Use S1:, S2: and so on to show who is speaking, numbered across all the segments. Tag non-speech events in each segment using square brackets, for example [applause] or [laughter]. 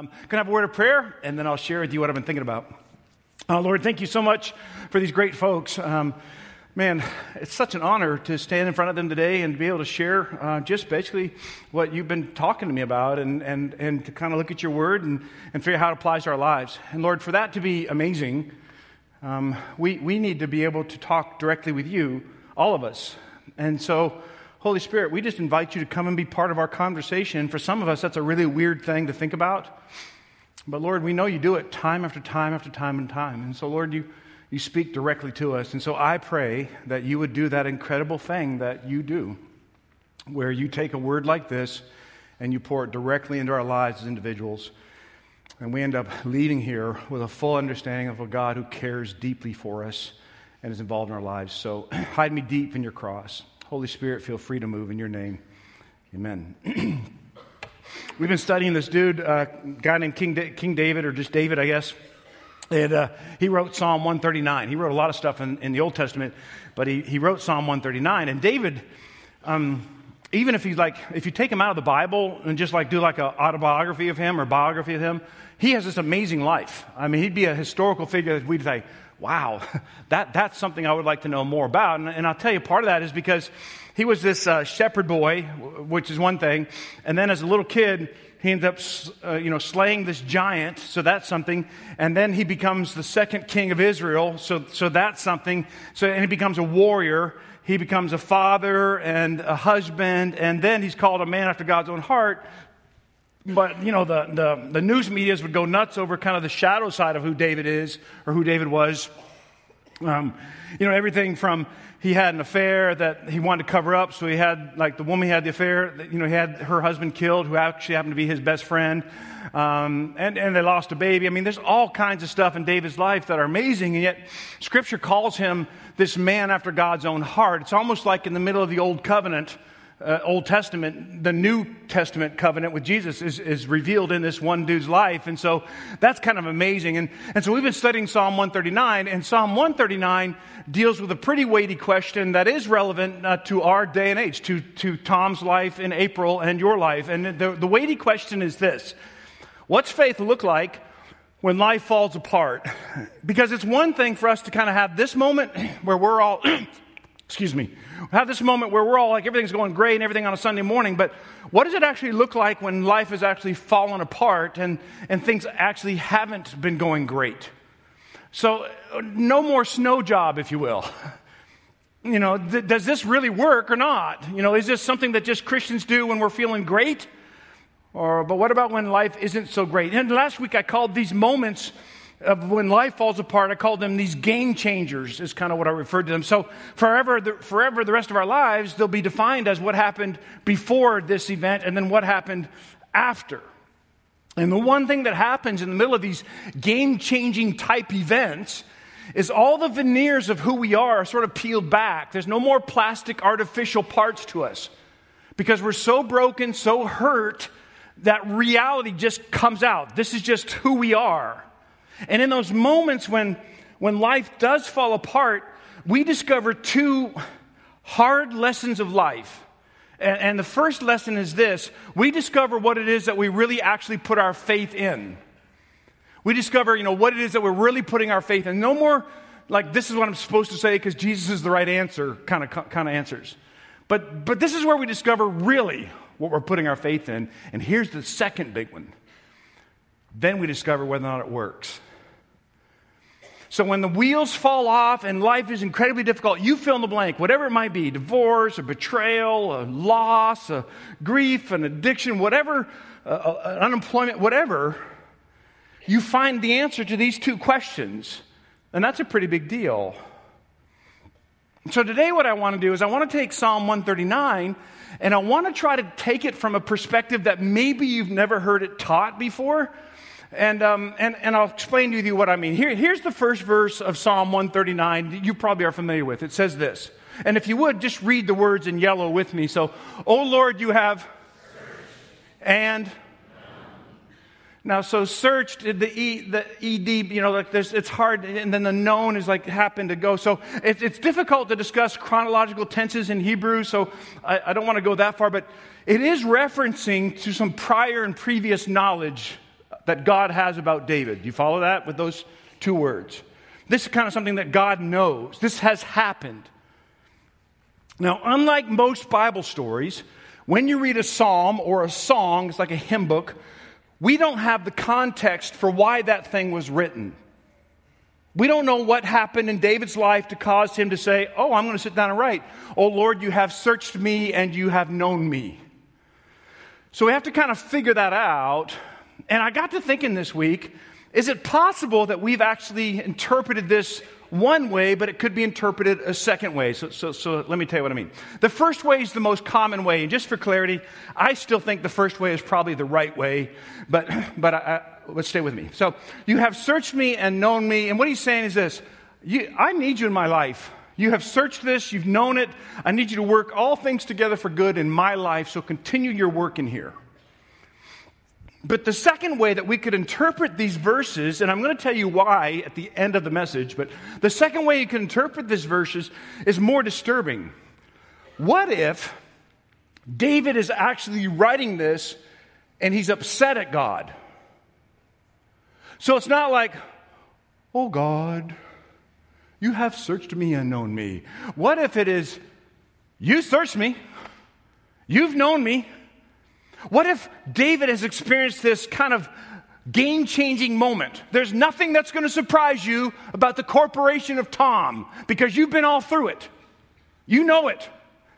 S1: Um, can I have a word of prayer? And then I'll share with you what I've been thinking about. Uh, Lord, thank you so much for these great folks. Um, man, it's such an honor to stand in front of them today and be able to share uh, just basically what you've been talking to me about and, and, and to kind of look at your word and, and figure out how it applies to our lives. And Lord, for that to be amazing, um, we, we need to be able to talk directly with you, all of us. And so, Holy Spirit, we just invite you to come and be part of our conversation. For some of us, that's a really weird thing to think about. But Lord, we know you do it time after time after time and time. And so, Lord, you, you speak directly to us. And so I pray that you would do that incredible thing that you do, where you take a word like this and you pour it directly into our lives as individuals. And we end up leaving here with a full understanding of a God who cares deeply for us and is involved in our lives. So [clears throat] hide me deep in your cross. Holy Spirit, feel free to move in your name. Amen. [clears throat] We've been studying this dude, uh, guy named King, da- King David, or just David, I guess. And uh, he wrote Psalm 139. He wrote a lot of stuff in, in the Old Testament, but he, he wrote Psalm 139. And David, um, even if he's like, if you take him out of the Bible and just like do like an autobiography of him or biography of him, he has this amazing life. I mean, he'd be a historical figure that we'd say, wow, [laughs] that, that's something I would like to know more about. And, and I'll tell you, part of that is because he was this uh, shepherd boy, which is one thing. And then as a little kid, he ends up, uh, you know, slaying this giant, so that's something. And then he becomes the second king of Israel, so, so that's something. So, and he becomes a warrior. He becomes a father and a husband, and then he's called a man after God's own heart. But, you know, the, the, the news medias would go nuts over kind of the shadow side of who David is or who David was. Um, you know, everything from he had an affair that he wanted to cover up, so he had, like, the woman he had the affair, you know, he had her husband killed, who actually happened to be his best friend, um, and, and they lost a baby. I mean, there's all kinds of stuff in David's life that are amazing, and yet Scripture calls him this man after God's own heart. It's almost like in the middle of the Old Covenant uh, Old Testament, the New Testament covenant with Jesus is, is revealed in this one dude's life. And so that's kind of amazing. And, and so we've been studying Psalm 139, and Psalm 139 deals with a pretty weighty question that is relevant uh, to our day and age, to, to Tom's life in April and your life. And the, the weighty question is this What's faith look like when life falls apart? [laughs] Because it's one thing for us to kind of have this moment [clears throat] where we're all, [clears throat] excuse me, have this moment where we're all like everything's going great and everything on a Sunday morning, but what does it actually look like when life has actually fallen apart and, and things actually haven't been going great? So, no more snow job, if you will. You know, th- does this really work or not? You know, is this something that just Christians do when we're feeling great? Or, but what about when life isn't so great? And last week I called these moments of when life falls apart, I call them these game changers, is kind of what I referred to them. So forever the, forever, the rest of our lives, they'll be defined as what happened before this event and then what happened after. And the one thing that happens in the middle of these game changing type events is all the veneers of who we are are sort of peeled back. There's no more plastic artificial parts to us because we're so broken, so hurt that reality just comes out. This is just who we are. And in those moments when, when life does fall apart, we discover two hard lessons of life. And, and the first lesson is this we discover what it is that we really actually put our faith in. We discover, you know, what it is that we're really putting our faith in. No more like this is what I'm supposed to say because Jesus is the right answer kind of kind of answers. But but this is where we discover really what we're putting our faith in. And here's the second big one. Then we discover whether or not it works. So when the wheels fall off and life is incredibly difficult, you fill in the blank, whatever it might be divorce, a betrayal, a loss, a grief, an addiction, whatever, uh, uh, unemployment, whatever, you find the answer to these two questions. And that's a pretty big deal. So today, what I want to do is I want to take Psalm 139 and I want to try to take it from a perspective that maybe you've never heard it taught before. And, um, and, and I'll explain to you what I mean. Here, here's the first verse of Psalm 139 you probably are familiar with. It says this. And if you would, just read the words in yellow with me. So, Oh Lord, you have. And. Now, so searched, the E, the ED, you know, like this, it's hard, and then the known is like happened to go. So it, it's difficult to discuss chronological tenses in Hebrew, so I, I don't want to go that far, but it is referencing to some prior and previous knowledge that God has about David. Do you follow that with those two words? This is kind of something that God knows. This has happened. Now, unlike most Bible stories, when you read a psalm or a song, it's like a hymn book, we don't have the context for why that thing was written. We don't know what happened in David's life to cause him to say, Oh, I'm going to sit down and write. Oh, Lord, you have searched me and you have known me. So we have to kind of figure that out. And I got to thinking this week is it possible that we've actually interpreted this one way, but it could be interpreted a second way? So, so, so let me tell you what I mean. The first way is the most common way. And just for clarity, I still think the first way is probably the right way, but, but I, I, let's stay with me. So you have searched me and known me. And what he's saying is this you, I need you in my life. You have searched this, you've known it. I need you to work all things together for good in my life, so continue your work in here. But the second way that we could interpret these verses, and I'm going to tell you why at the end of the message, but the second way you can interpret these verses is more disturbing. What if David is actually writing this and he's upset at God? So it's not like, oh God, you have searched me and known me. What if it is, you searched me, you've known me, what if David has experienced this kind of game changing moment? There's nothing that's going to surprise you about the corporation of Tom because you've been all through it. You know it.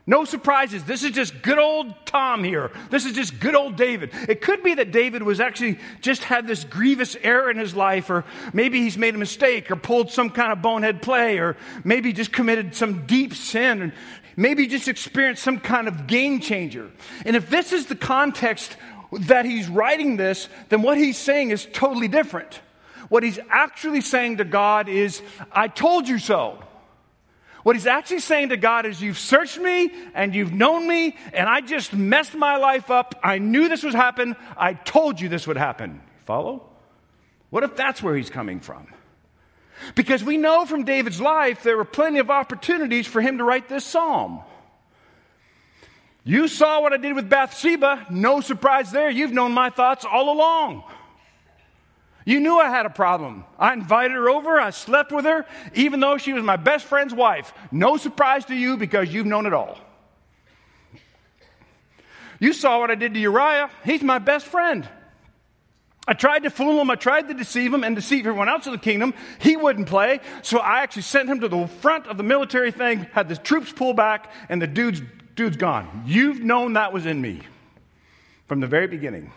S1: No surprises. This is just good old Tom here. This is just good old David. It could be that David was actually just had this grievous error in his life, or maybe he's made a mistake, or pulled some kind of bonehead play, or maybe just committed some deep sin, and maybe just experienced some kind of game changer. And if this is the context that he's writing this, then what he's saying is totally different. What he's actually saying to God is, I told you so. What he's actually saying to God is, You've searched me and you've known me, and I just messed my life up. I knew this would happen. I told you this would happen. Follow? What if that's where he's coming from? Because we know from David's life there were plenty of opportunities for him to write this psalm. You saw what I did with Bathsheba. No surprise there. You've known my thoughts all along. You knew I had a problem. I invited her over. I slept with her, even though she was my best friend's wife. No surprise to you because you've known it all. You saw what I did to Uriah. He's my best friend. I tried to fool him. I tried to deceive him and deceive everyone else in the kingdom. He wouldn't play. So I actually sent him to the front of the military thing, had the troops pull back, and the dude's, dude's gone. You've known that was in me from the very beginning.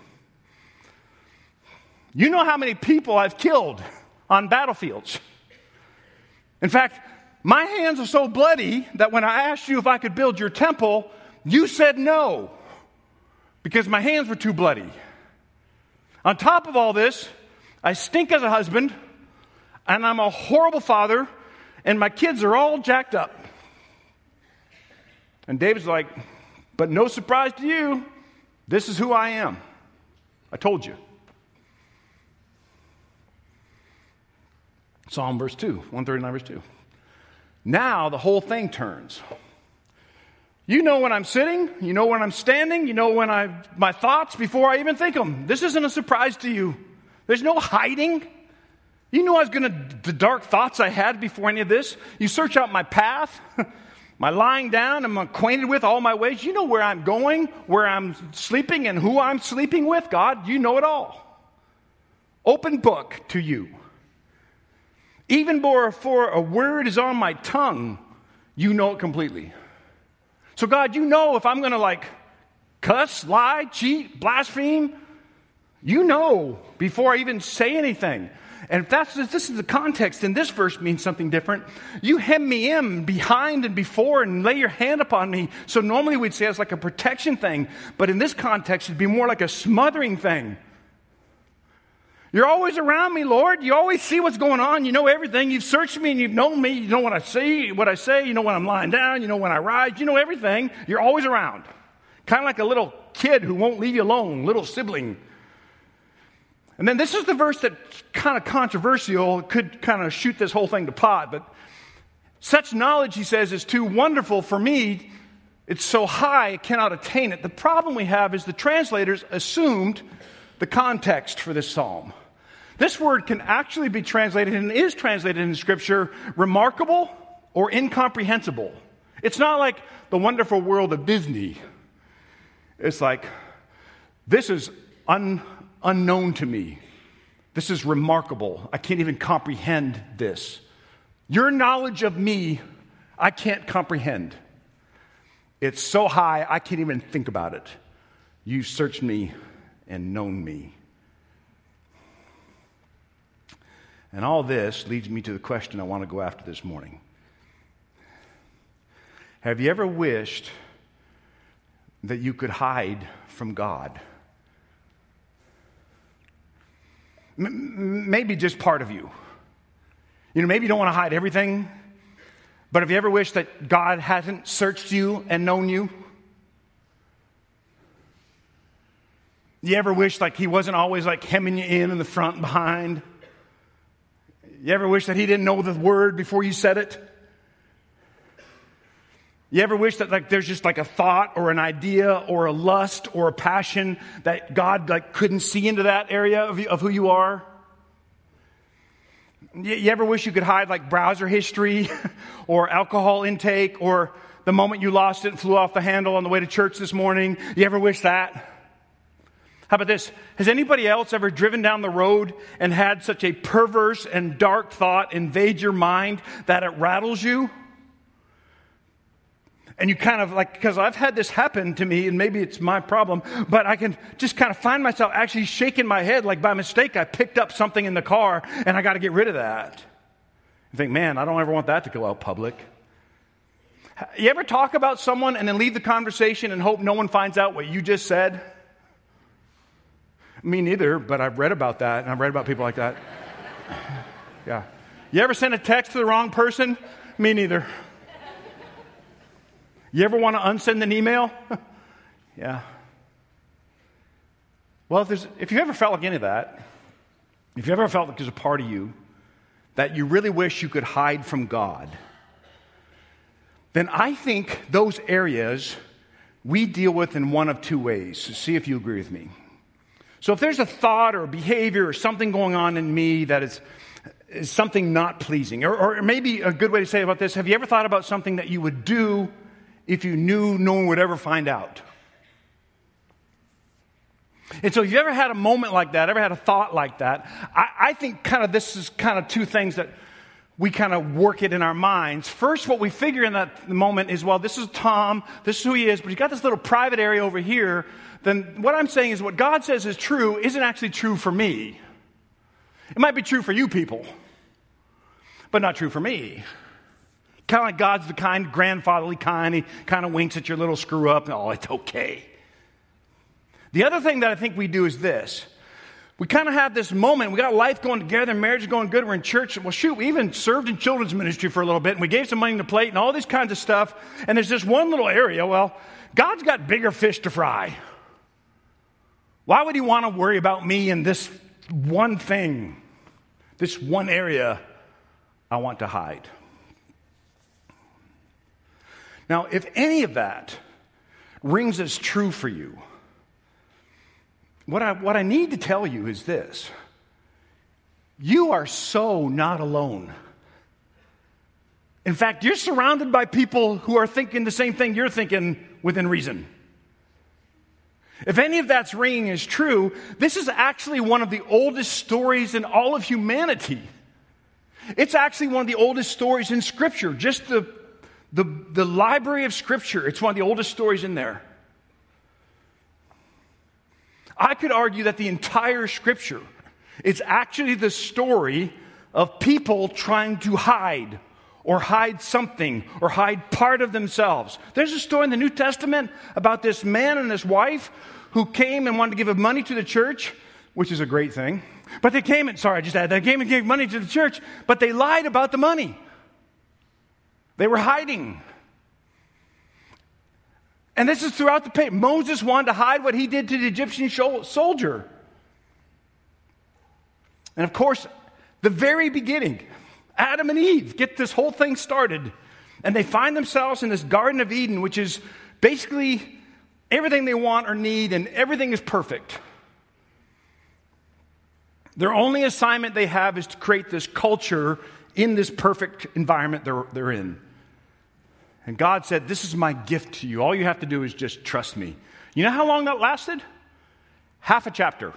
S1: You know how many people I've killed on battlefields. In fact, my hands are so bloody that when I asked you if I could build your temple, you said no because my hands were too bloody. On top of all this, I stink as a husband, and I'm a horrible father, and my kids are all jacked up. And David's like, But no surprise to you, this is who I am. I told you. Psalm verse 2, 139 verse 2. Now the whole thing turns. You know when I'm sitting, you know when I'm standing, you know when I my thoughts before I even think them. This isn't a surprise to you. There's no hiding. You know I was going to the dark thoughts I had before any of this. You search out my path, [laughs] my lying down, I'm acquainted with all my ways. You know where I'm going, where I'm sleeping and who I'm sleeping with. God, you know it all. Open book to you. Even before a word is on my tongue, you know it completely. So, God, you know if I'm going to like cuss, lie, cheat, blaspheme, you know before I even say anything. And if that's if this is the context, then this verse means something different. You hem me in behind and before and lay your hand upon me. So normally we'd say it's like a protection thing, but in this context, it'd be more like a smothering thing. You're always around me, Lord. You always see what's going on. You know everything. You've searched me and you've known me. You know what I see, what I say. You know when I'm lying down. You know when I rise. You know everything. You're always around. Kind of like a little kid who won't leave you alone, little sibling. And then this is the verse that's kind of controversial. It could kind of shoot this whole thing to pot. But such knowledge, he says, is too wonderful for me. It's so high, I cannot attain it. The problem we have is the translators assumed the context for this psalm. This word can actually be translated and is translated in Scripture remarkable or incomprehensible. It's not like the wonderful world of Disney. It's like, this is un, unknown to me. This is remarkable. I can't even comprehend this. Your knowledge of me, I can't comprehend. It's so high, I can't even think about it. You've searched me and known me. And all this leads me to the question I want to go after this morning. Have you ever wished that you could hide from God? M- maybe just part of you. You know, maybe you don't want to hide everything, but have you ever wished that God hadn't searched you and known you? You ever wish like he wasn't always like hemming you in in the front and behind? You ever wish that he didn't know the word before you said it? You ever wish that like there's just like a thought or an idea or a lust or a passion that God like couldn't see into that area of, you, of who you are? You, you ever wish you could hide like browser history [laughs] or alcohol intake or the moment you lost it and flew off the handle on the way to church this morning? You ever wish that? How about this? Has anybody else ever driven down the road and had such a perverse and dark thought invade your mind that it rattles you? And you kind of like, because I've had this happen to me, and maybe it's my problem, but I can just kind of find myself actually shaking my head like by mistake I picked up something in the car and I got to get rid of that. You think, man, I don't ever want that to go out public. You ever talk about someone and then leave the conversation and hope no one finds out what you just said? Me neither, but I've read about that, and I've read about people like that. [sighs] yeah. You ever send a text to the wrong person? Me neither. You ever want to unsend an email? [laughs] yeah. Well, if, there's, if you ever felt like any of that, if you ever felt like there's a part of you that you really wish you could hide from God, then I think those areas we deal with in one of two ways. See if you agree with me. So if there's a thought or behavior or something going on in me that is, is something not pleasing, or, or maybe a good way to say about this, have you ever thought about something that you would do if you knew no one would ever find out? And so, if you ever had a moment like that, ever had a thought like that, I, I think kind of this is kind of two things that we kind of work it in our minds. First, what we figure in that moment is, well, this is Tom, this is who he is, but he's got this little private area over here then what I'm saying is what God says is true isn't actually true for me. It might be true for you people, but not true for me. Kind of like God's the kind, grandfatherly kind. He kind of winks at your little screw up. And oh, it's okay. The other thing that I think we do is this. We kind of have this moment. We got life going together, marriage is going good. We're in church. Well, shoot, we even served in children's ministry for a little bit, and we gave some money to plate and all these kinds of stuff. And there's this one little area. Well, God's got bigger fish to fry. Why would he want to worry about me in this one thing, this one area I want to hide? Now, if any of that rings as true for you, what I, what I need to tell you is this you are so not alone. In fact, you're surrounded by people who are thinking the same thing you're thinking within reason. If any of that's ringing is true, this is actually one of the oldest stories in all of humanity. It's actually one of the oldest stories in Scripture, just the, the, the library of Scripture. It's one of the oldest stories in there. I could argue that the entire Scripture is actually the story of people trying to hide or hide something or hide part of themselves. There's a story in the New Testament about this man and his wife who came and wanted to give money to the church, which is a great thing. But they came and, sorry, I just added, they came and gave money to the church, but they lied about the money. They were hiding. And this is throughout the paper. Moses wanted to hide what he did to the Egyptian soldier. And of course, the very beginning, Adam and Eve get this whole thing started, and they find themselves in this Garden of Eden, which is basically everything they want or need, and everything is perfect. Their only assignment they have is to create this culture in this perfect environment they're, they're in. And God said, This is my gift to you. All you have to do is just trust me. You know how long that lasted? Half a chapter.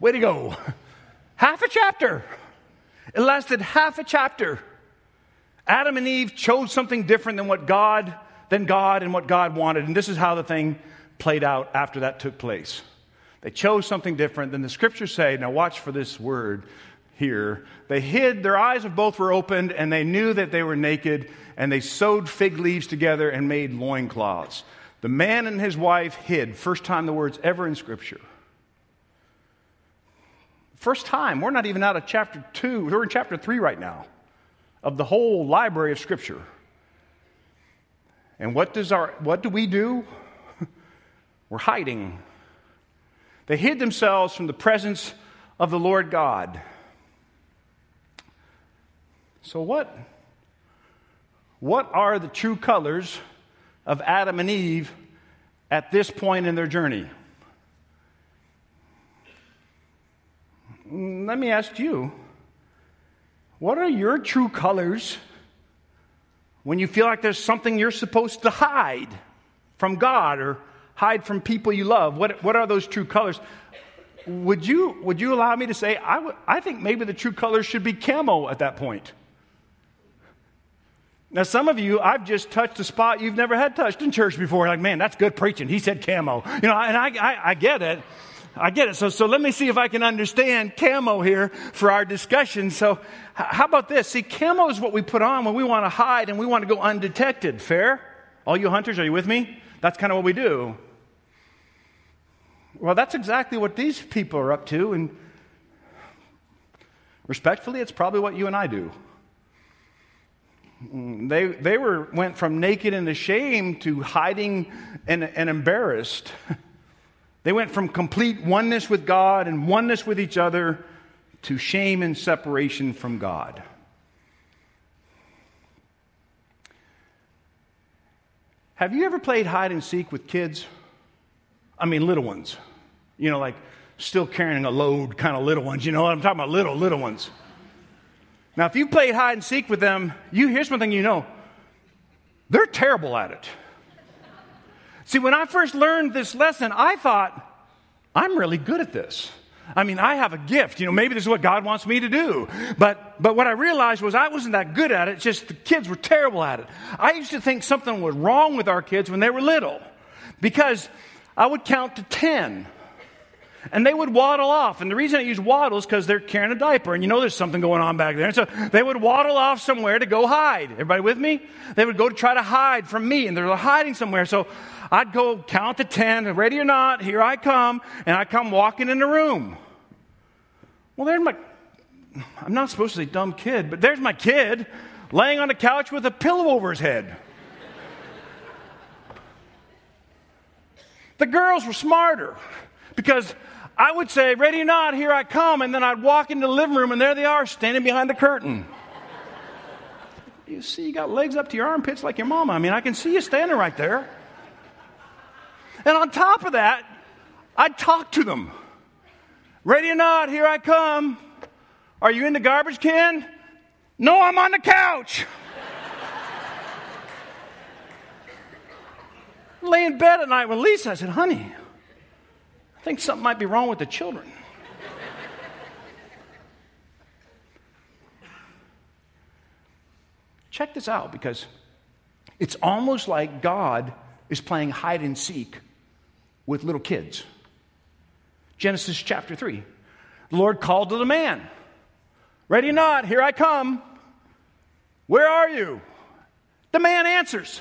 S1: Way to go. [laughs] Half a chapter. It lasted half a chapter. Adam and Eve chose something different than what God, than God and what God wanted. And this is how the thing played out after that took place. They chose something different than the scriptures say. Now, watch for this word here. They hid, their eyes of both were opened, and they knew that they were naked, and they sewed fig leaves together and made loincloths. The man and his wife hid. First time the words ever in scripture. First time. We're not even out of chapter two. We're in chapter three right now of the whole library of scripture. And what does our what do we do? [laughs] We're hiding. They hid themselves from the presence of the Lord God. So, what, what are the true colors of Adam and Eve at this point in their journey? Let me ask you what are your true colors when you feel like there's something you're supposed to hide from God or hide from people you love? What, what are those true colors? Would you, would you allow me to say, I, w- I think maybe the true colors should be camo at that point? Now, some of you, I've just touched a spot you've never had touched in church before. Like, man, that's good preaching. He said camo. You know, and I, I, I get it. I get it. So, so let me see if I can understand camo here for our discussion. So, how about this? See, camo is what we put on when we want to hide and we want to go undetected. Fair? All you hunters, are you with me? That's kind of what we do. Well, that's exactly what these people are up to. And respectfully, it's probably what you and I do. Mm, they, they were, went from naked and ashamed to hiding and, and embarrassed. [laughs] They went from complete oneness with God and oneness with each other to shame and separation from God. Have you ever played hide and seek with kids? I mean, little ones. You know, like still carrying a load kind of little ones. You know what I'm talking about? Little, little ones. Now, if you played hide and seek with them, you here's one thing you know they're terrible at it. See, when I first learned this lesson, I thought, I'm really good at this. I mean, I have a gift. You know, maybe this is what God wants me to do. But, but what I realized was I wasn't that good at it. Just the kids were terrible at it. I used to think something was wrong with our kids when they were little because I would count to 10 and they would waddle off. And the reason I use waddle is because they're carrying a diaper, and you know there's something going on back there. And so they would waddle off somewhere to go hide. Everybody with me? They would go to try to hide from me, and they're hiding somewhere. So I'd go count to 10, ready or not, here I come, and I come walking in the room. Well, there's my, I'm not supposed to say dumb kid, but there's my kid laying on the couch with a pillow over his head. the girls were smarter because I would say, Ready or not, here I come. And then I'd walk into the living room, and there they are, standing behind the curtain. you see, you got legs up to your armpits like your mama. I mean, I can see you standing right there. And on top of that, I'd talk to them. Ready or not, here I come. Are you in the garbage can? No, I'm on the couch. [laughs] Lay in bed at night with Lisa. I said, honey, I think something might be wrong with the children. [laughs] Check this out because it's almost like God is playing hide and seek with little kids. Genesis chapter 3. The Lord called to the man, Ready or not, here I come. Where are you? The man answers,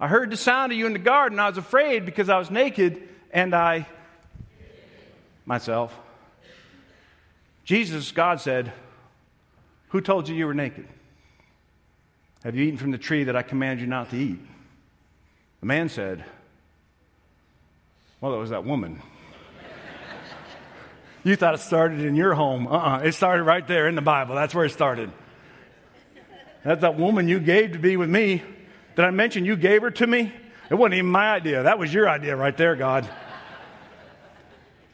S1: I heard the sound of you in the garden. I was afraid because I was naked and I myself. Jesus, God said, Who told you you were naked? Have you eaten from the tree that I commanded you not to eat? The man said, Well, it was that woman. you thought it started in your home. Uh uh-uh. uh It started right there in the Bible. That's where it started. That's that woman you gave to be with me. Did I mention you gave her to me? It wasn't even my idea. That was your idea right there, God.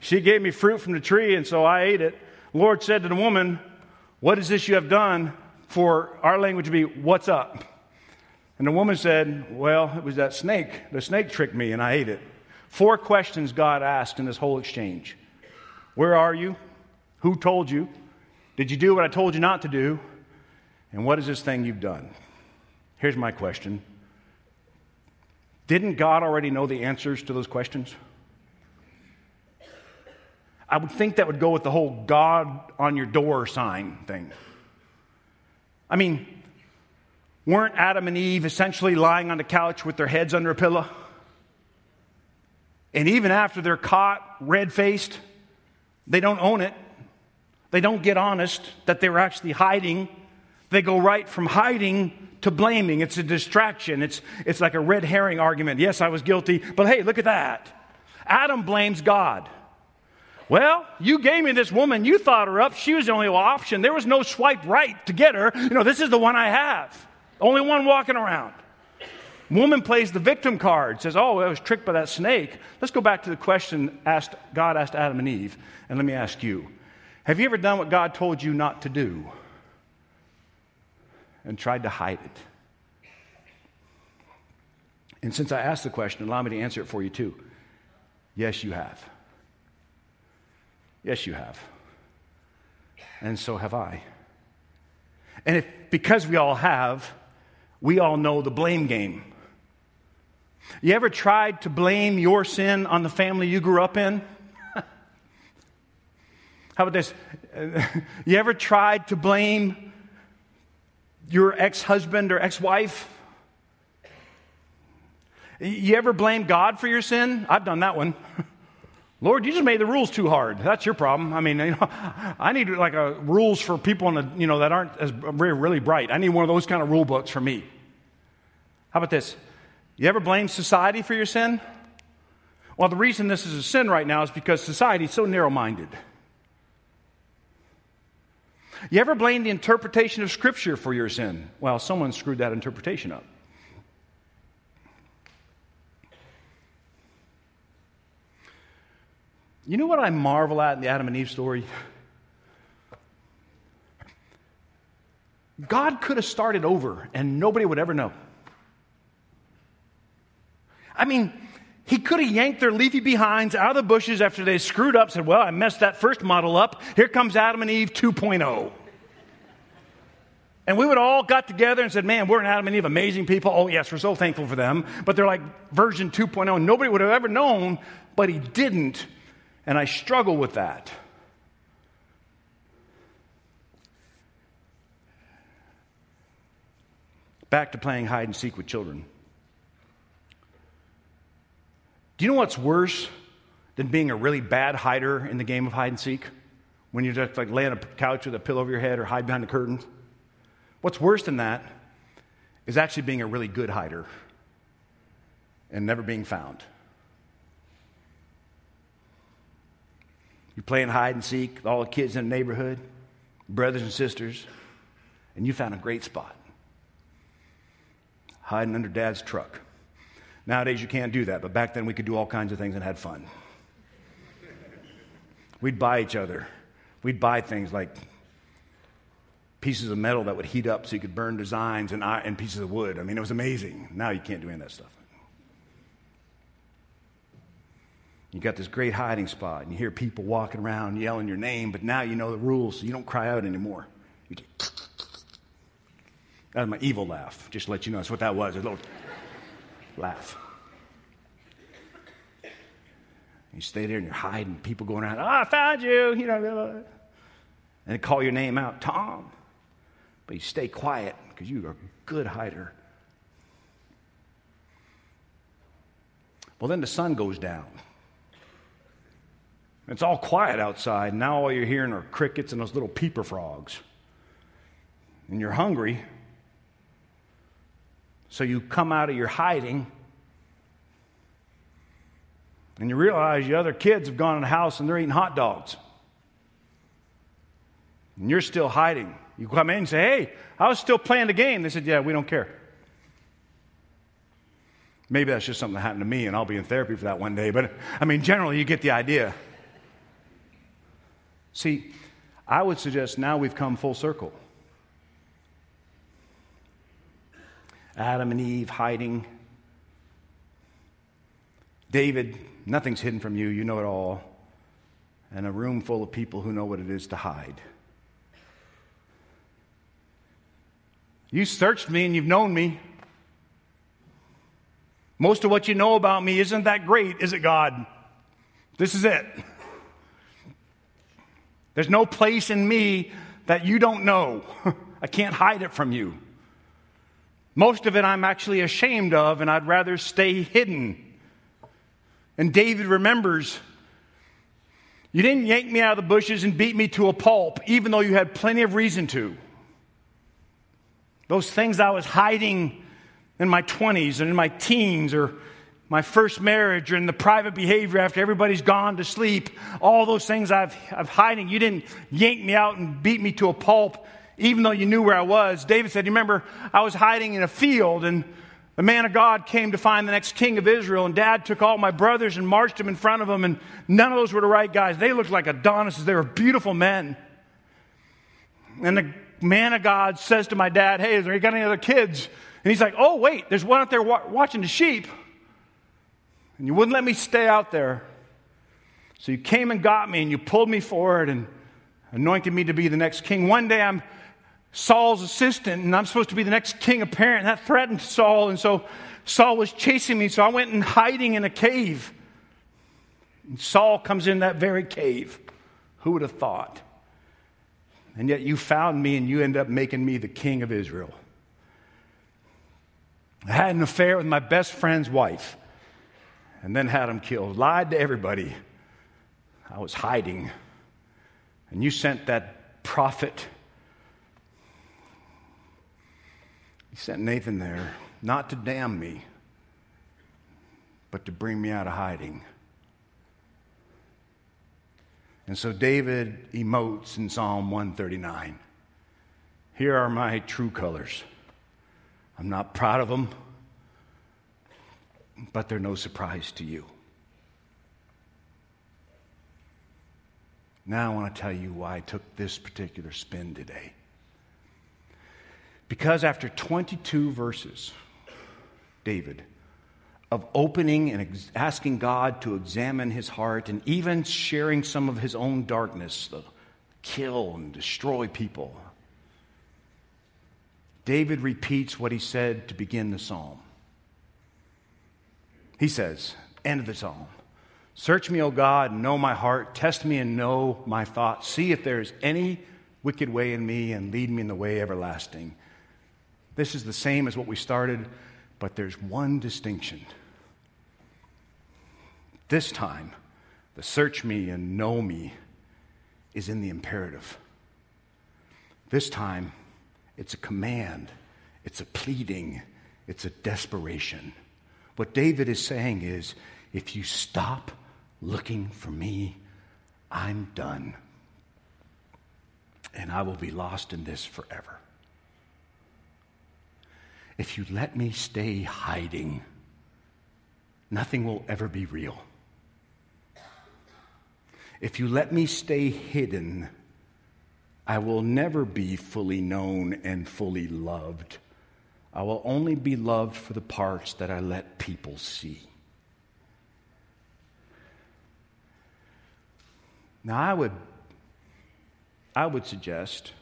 S1: She gave me fruit from the tree, and so I ate it. Lord said to the woman, What is this you have done? For our language to be, What's up? And the woman said, Well, it was that snake. The snake tricked me, and I ate it. Four questions God asked in this whole exchange Where are you? Who told you? Did you do what I told you not to do? And what is this thing you've done? Here's my question Didn't God already know the answers to those questions? I would think that would go with the whole God on your door sign thing. I mean, weren't Adam and Eve essentially lying on the couch with their heads under a pillow? And even after they're caught red faced, they don't own it. They don't get honest that they were actually hiding. They go right from hiding to blaming. It's a distraction. It's, it's like a red herring argument. Yes, I was guilty, but hey, look at that. Adam blames God. Well, you gave me this woman. You thought her up. She was the only option. There was no swipe right to get her. You know, this is the one I have. Only one walking around. Woman plays the victim card, says, Oh, I was tricked by that snake. Let's go back to the question asked, God asked Adam and Eve, and let me ask you Have you ever done what God told you not to do and tried to hide it? And since I asked the question, allow me to answer it for you too. Yes, you have. Yes, you have. And so have I. And if, because we all have, we all know the blame game. You ever tried to blame your sin on the family you grew up in? [laughs] How about this? [laughs] You ever tried to blame your ex husband or ex wife? You ever blame God for your sin? I've done that one. [laughs] Lord, you just made the rules too hard. That's your problem. I mean, [laughs] you know, I need like a rules for people the, you know, that aren't as really, really bright. I need one of those kind of rule books for me. How about this? You ever blame society for your sin? Well, the reason this is a sin right now is because society is so narrow minded. You ever blame the interpretation of Scripture for your sin? Well, someone screwed that interpretation up. You know what I marvel at in the Adam and Eve story? God could have started over and nobody would ever know. I mean, he could have yanked their leafy behinds out of the bushes after they screwed up, said, Well, I messed that first model up. Here comes Adam and Eve 2.0. And we would all got together and said, Man, we're an Adam and Eve, amazing people. Oh, yes, we're so thankful for them. But they're like version 2.0. Nobody would have ever known, but he didn't and I struggle with that. Back to playing hide and seek with children. Do you know what's worse than being a really bad hider in the game of hide and seek? When you're just like lay on a couch with a pillow over your head or hide behind the curtains? What's worse than that is actually being a really good hider and never being found. You're playing hide and seek with all the kids in the neighborhood, brothers and sisters, and you found a great spot. Hiding under dad's truck. Nowadays you can't do that, but back then we could do all kinds of things and had fun. We'd buy each other. We'd buy things like pieces of metal that would heat up so you could burn designs and, and pieces of wood. I mean, it was amazing. Now you can't do any of that stuff. You got this great hiding spot, and you hear people walking around yelling your name, but now you know the rules, so you don't cry out anymore. You get, that was my evil laugh, just to let you know. That's what that was, a little laugh. You stay there and you're hiding, people going around, oh, I found you, you know, and they call your name out, Tom. But you stay quiet because you're a good hider. Well, then the sun goes down. It's all quiet outside. Now all you're hearing are crickets and those little peeper frogs. And you're hungry. So you come out of your hiding and you realize the other kids have gone in the house and they're eating hot dogs. And you're still hiding. You come in and say, Hey, I was still playing the game. They said, Yeah, we don't care. Maybe that's just something that happened to me, and I'll be in therapy for that one day. But I mean, generally, you get the idea. See, I would suggest now we've come full circle. Adam and Eve hiding. David, nothing's hidden from you. You know it all. And a room full of people who know what it is to hide. You searched me and you've known me. Most of what you know about me isn't that great, is it, God? This is it. There's no place in me that you don't know. [laughs] I can't hide it from you. Most of it I'm actually ashamed of, and I'd rather stay hidden. And David remembers you didn't yank me out of the bushes and beat me to a pulp, even though you had plenty of reason to. Those things I was hiding in my 20s and in my teens or my first marriage in the private behavior after everybody's gone to sleep, all those things I've, I've hiding. You didn't yank me out and beat me to a pulp, even though you knew where I was. David said, You remember, I was hiding in a field and the man of God came to find the next king of Israel, and dad took all my brothers and marched them in front of him, and none of those were the right guys. They looked like Adonises. They were beautiful men. And the man of God says to my dad, Hey, is there you got any other kids? And he's like, Oh, wait, there's one out there wa- watching the sheep. And you wouldn't let me stay out there. So you came and got me and you pulled me forward and anointed me to be the next king. One day I'm Saul's assistant and I'm supposed to be the next king apparent. That threatened Saul. And so Saul was chasing me. So I went and hiding in a cave. And Saul comes in that very cave. Who would have thought? And yet you found me and you end up making me the king of Israel. I had an affair with my best friend's wife and then had him killed. Lied to everybody. I was hiding. And you sent that prophet. He sent Nathan there not to damn me, but to bring me out of hiding. And so David emotes in Psalm 139 Here are my true colors. I'm not proud of them, but they're no surprise to you. Now I want to tell you why I took this particular spin today. Because after 22 verses, David, of opening and ex- asking God to examine his heart and even sharing some of his own darkness, the kill and destroy people, David repeats what he said to begin the psalm. He says, end of the psalm, Search me, O God, know my heart. Test me and know my thoughts. See if there is any wicked way in me and lead me in the way everlasting. This is the same as what we started, but there's one distinction. This time, the search me and know me is in the imperative. This time, it's a command, it's a pleading, it's a desperation. What David is saying is if you stop looking for me, I'm done. And I will be lost in this forever. If you let me stay hiding, nothing will ever be real. If you let me stay hidden, I will never be fully known and fully loved. I will only be loved for the parts that I let people see. Now, I would, I would suggest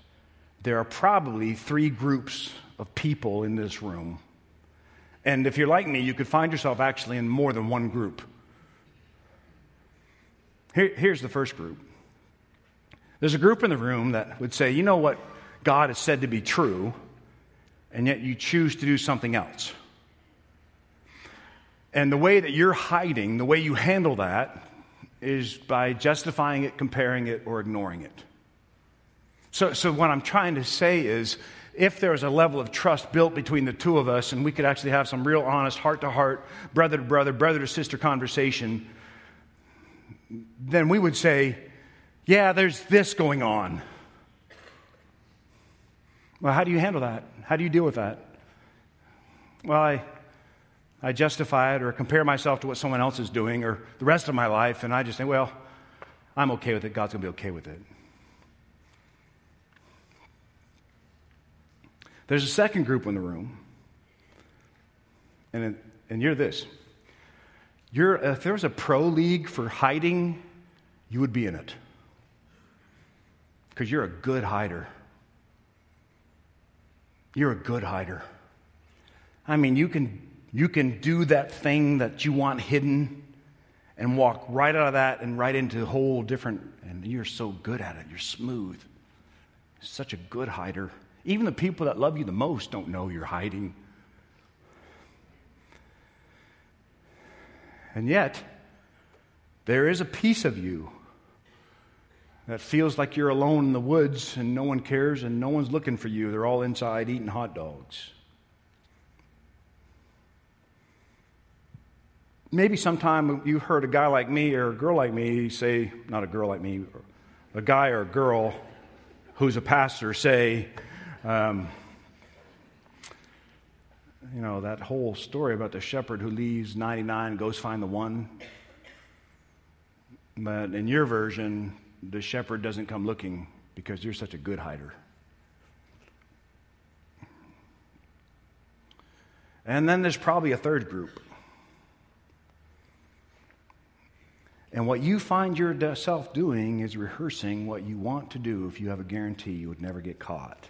S1: there are probably three groups of people in this room. And if you're like me, you could find yourself actually in more than one group. Here, here's the first group there's a group in the room that would say, you know what God has said to be true, and yet you choose to do something else. And the way that you're hiding, the way you handle that, is by justifying it, comparing it, or ignoring it. So, so what I'm trying to say is if there's a level of trust built between the two of us and we could actually have some real honest heart to heart, brother to brother, brother to sister conversation, then we would say, yeah, there's this going on. Well, how do you handle that? How do you deal with that? Well, I, I justify it or compare myself to what someone else is doing or the rest of my life, and I just think, well, I'm okay with it. God's going to be okay with it. There's a second group in the room, and, and you're this. You're, if there was a pro league for hiding, you would be in it. Because you're a good hider. You're a good hider. I mean, you can, you can do that thing that you want hidden and walk right out of that and right into a whole different, and you're so good at it. You're smooth. Such a good hider. Even the people that love you the most don't know you're hiding. And yet, there is a piece of you that feels like you're alone in the woods and no one cares and no one's looking for you. They're all inside eating hot dogs. Maybe sometime you've heard a guy like me or a girl like me say, not a girl like me, a guy or a girl who's a pastor say, um, you know, that whole story about the shepherd who leaves 99 and goes find the one. But in your version, the shepherd doesn't come looking because you're such a good hider. And then there's probably a third group. And what you find yourself doing is rehearsing what you want to do if you have a guarantee you would never get caught.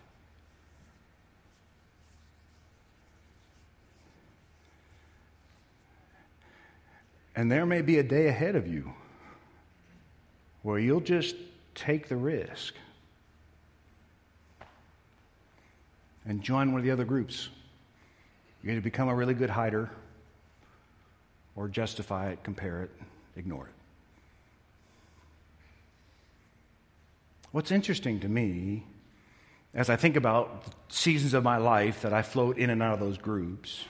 S1: And there may be a day ahead of you where you'll just take the risk and join one of the other groups. You're going to become a really good hider or justify it, compare it, ignore it. What's interesting to me as I think about the seasons of my life that I float in and out of those groups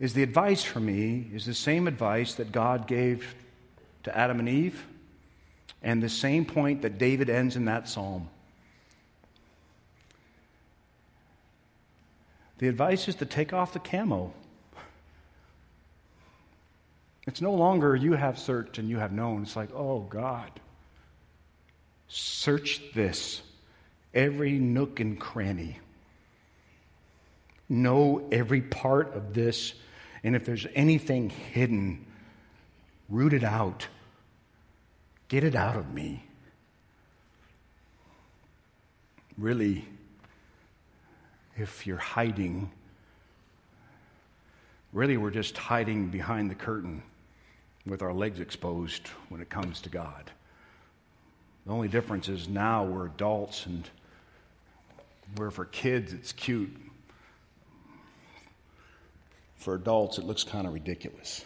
S1: is the advice for me is the same advice that God gave to Adam and Eve and the same point that David ends in that psalm. The advice is to take off the camo. It's no longer you have searched and you have known. It's like, oh God, search this, every nook and cranny. Know every part of this and if there's anything hidden, root it out. Get it out of me. Really, if you're hiding, really we're just hiding behind the curtain with our legs exposed when it comes to God. The only difference is now we're adults and where for kids it's cute for adults, it looks kind of ridiculous.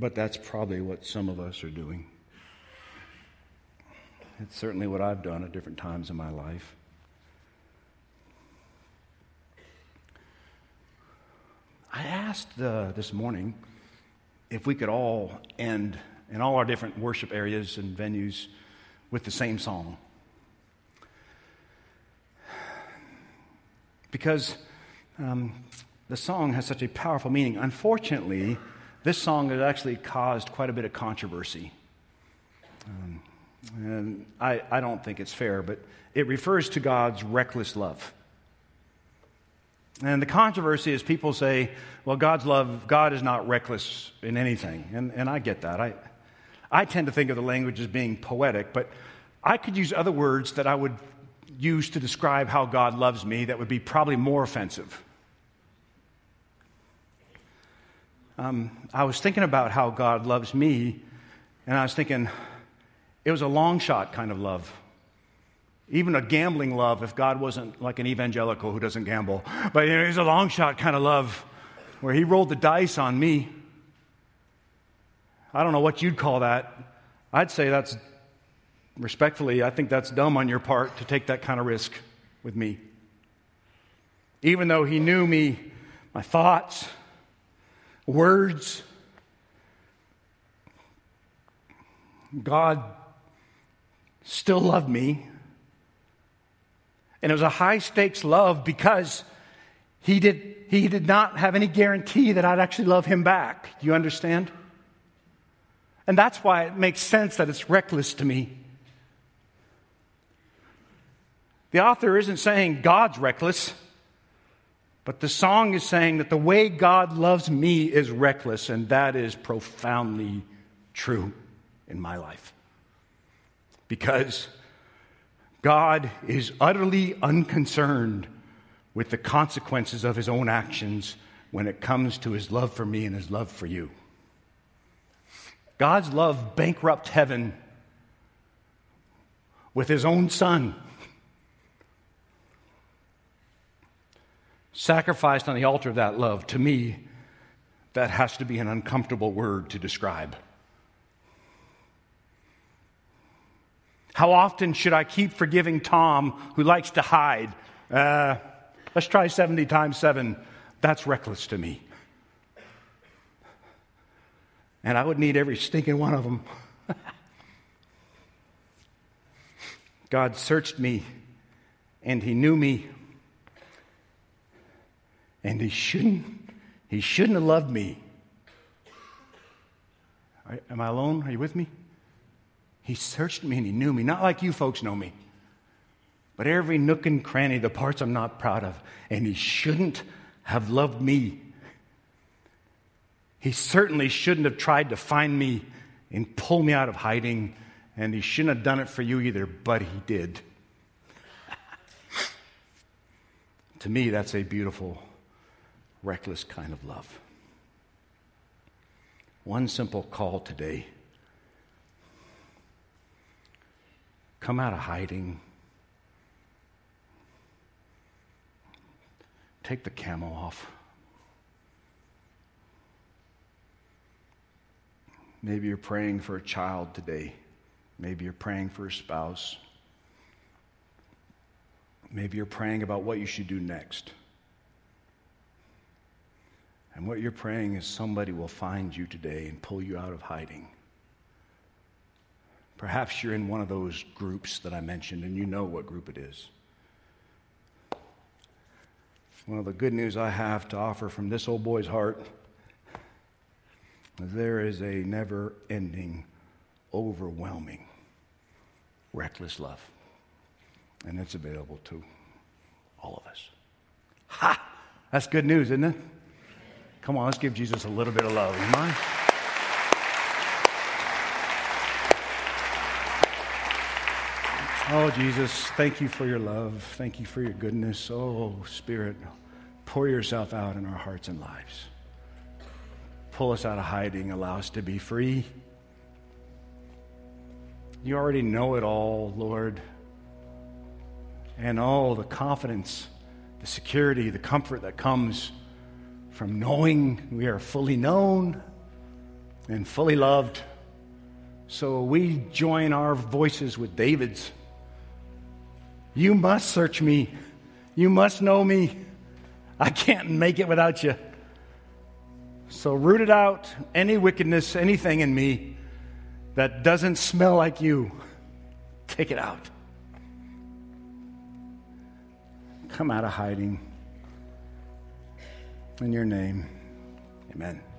S1: But that's probably what some of us are doing. It's certainly what I've done at different times in my life. I asked uh, this morning if we could all end in all our different worship areas and venues with the same song. because um, the song has such a powerful meaning. Unfortunately, this song has actually caused quite a bit of controversy. Um, and I, I don't think it's fair, but it refers to God's reckless love. And the controversy is people say, well, God's love, God is not reckless in anything. And, and I get that. I, I tend to think of the language as being poetic, but I could use other words that I would use to describe how God loves me that would be probably more offensive. Um, I was thinking about how God loves me, and I was thinking it was a long shot kind of love. Even a gambling love, if God wasn't like an evangelical who doesn't gamble. But you know, it's a long shot kind of love where He rolled the dice on me. I don't know what you'd call that. I'd say that's respectfully, I think that's dumb on your part to take that kind of risk with me. Even though he knew me, my thoughts, words, God still loved me. And it was a high stakes love because he did, he did not have any guarantee that I'd actually love him back. Do you understand? And that's why it makes sense that it's reckless to me. The author isn't saying God's reckless, but the song is saying that the way God loves me is reckless, and that is profoundly true in my life. Because God is utterly unconcerned with the consequences of his own actions when it comes to his love for me and his love for you. God's love bankrupt heaven with his own son, sacrificed on the altar of that love. To me, that has to be an uncomfortable word to describe. How often should I keep forgiving Tom who likes to hide? Uh, let's try 70 times 7. That's reckless to me. And I would need every stinking one of them. [laughs] God searched me and he knew me. And he shouldn't he shouldn't have loved me. Am I alone? Are you with me? He searched me and he knew me, not like you folks know me, but every nook and cranny, the parts I'm not proud of. And he shouldn't have loved me. He certainly shouldn't have tried to find me and pull me out of hiding, and he shouldn't have done it for you either, but he did. [laughs] to me, that's a beautiful, reckless kind of love. One simple call today come out of hiding. Take the camo off. Maybe you're praying for a child today. Maybe you're praying for a spouse. Maybe you're praying about what you should do next. And what you're praying is somebody will find you today and pull you out of hiding. Perhaps you're in one of those groups that I mentioned and you know what group it is. One of the good news I have to offer from this old boy's heart is there is a never ending, overwhelming, reckless love. And it's available to all of us. Ha! That's good news, isn't it? Come on, let's give Jesus a little bit of love. Mind? Oh, Jesus, thank you for your love. Thank you for your goodness. Oh, Spirit, pour yourself out in our hearts and lives. Pull us out of hiding, allow us to be free. You already know it all, Lord. And oh, the confidence, the security, the comfort that comes from knowing we are fully known and fully loved. So we join our voices with David's you must search me. You must know me. I can't make it without you. So root it out, any wickedness, anything in me that doesn't smell like you. Take it out. Come out of hiding. In your name, amen.